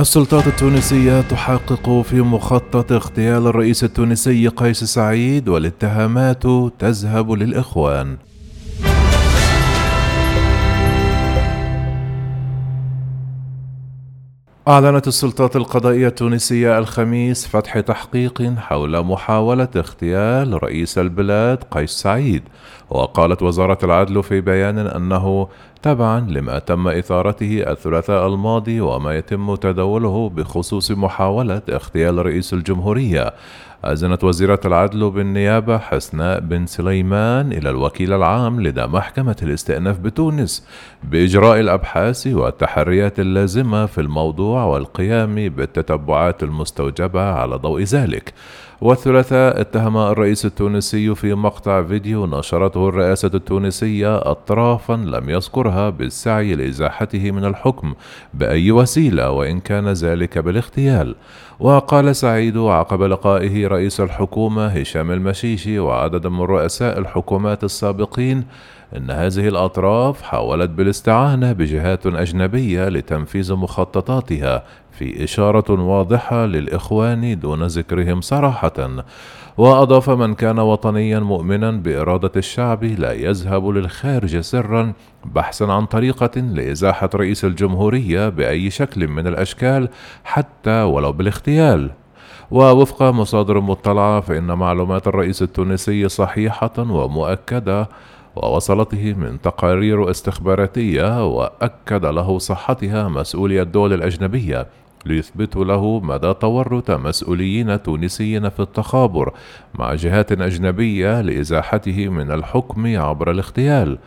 السلطات التونسية تحقق في مخطط اغتيال الرئيس التونسي قيس سعيد والاتهامات تذهب للإخوان. أعلنت السلطات القضائية التونسية الخميس فتح تحقيق حول محاولة اغتيال رئيس البلاد قيس سعيد، وقالت وزارة العدل في بيان أنه تبعا لما تم إثارته الثلاثاء الماضي وما يتم تداوله بخصوص محاولة اغتيال رئيس الجمهورية. أذنت وزيرة العدل بالنيابة حسناء بن سليمان إلى الوكيل العام لدى محكمة الاستئناف بتونس بإجراء الأبحاث والتحريات اللازمة في الموضوع والقيام بالتتبعات المستوجبة على ضوء ذلك. والثلاثاء اتهم الرئيس التونسي في مقطع فيديو نشرته الرئاسة التونسية أطرافا لم يذكرها بالسعي لإزاحته من الحكم بأي وسيلة وإن كان ذلك بالاغتيال وقال سعيد عقب لقائه رئيس الحكومة هشام المشيشي وعدد من رؤساء الحكومات السابقين إن هذه الأطراف حاولت بالاستعانة بجهات أجنبية لتنفيذ مخططاتها في إشارة واضحة للإخوان دون ذكرهم صراحة. وأضاف من كان وطنيا مؤمنا بإرادة الشعب لا يذهب للخارج سرا بحثا عن طريقة لإزاحة رئيس الجمهورية بأي شكل من الأشكال حتى ولو بالاغتيال ووفق مصادر مطلعة فإن معلومات الرئيس التونسي صحيحة ومؤكدة ووصلته من تقارير استخباراتية وأكد له صحتها مسؤولي الدول الأجنبية ليثبتوا له مدى تورط مسؤوليين تونسيين في التخابر مع جهات أجنبية لإزاحته من الحكم عبر الاغتيال.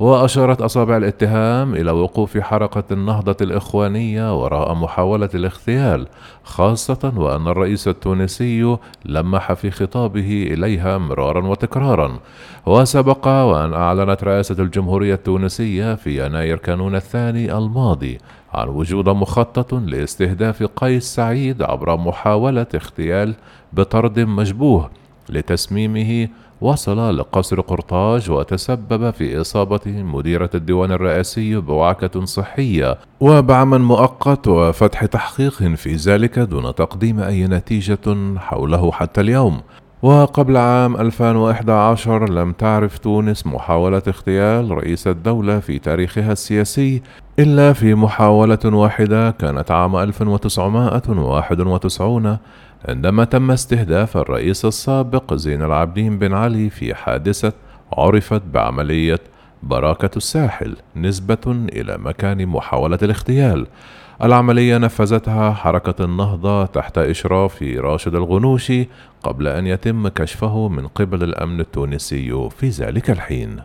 وأشارت أصابع الاتهام إلى وقوف حركة النهضة الإخوانية وراء محاولة الاغتيال، خاصة وأن الرئيس التونسي لمح في خطابه إليها مرارا وتكرارا، وسبق وأن أعلنت رئاسة الجمهورية التونسية في يناير كانون الثاني الماضي عن وجود مخطط لاستهداف قيس سعيد عبر محاولة اغتيال بطرد مشبوه لتسميمه وصل لقصر قرطاج وتسبب في إصابة مديرة الديوان الرئاسي بوعكة صحية. وبعمل مؤقت وفتح تحقيق في ذلك دون تقديم أي نتيجة حوله حتى اليوم. وقبل عام 2011 لم تعرف تونس محاولة اغتيال رئيس الدولة في تاريخها السياسي إلا في محاولة واحدة كانت عام 1991 عندما تم استهداف الرئيس السابق زين العابدين بن علي في حادثة عرفت بعملية براكة الساحل نسبة إلى مكان محاولة الاغتيال. العملية نفذتها حركة النهضة تحت إشراف راشد الغنوشي قبل أن يتم كشفه من قبل الأمن التونسي في ذلك الحين.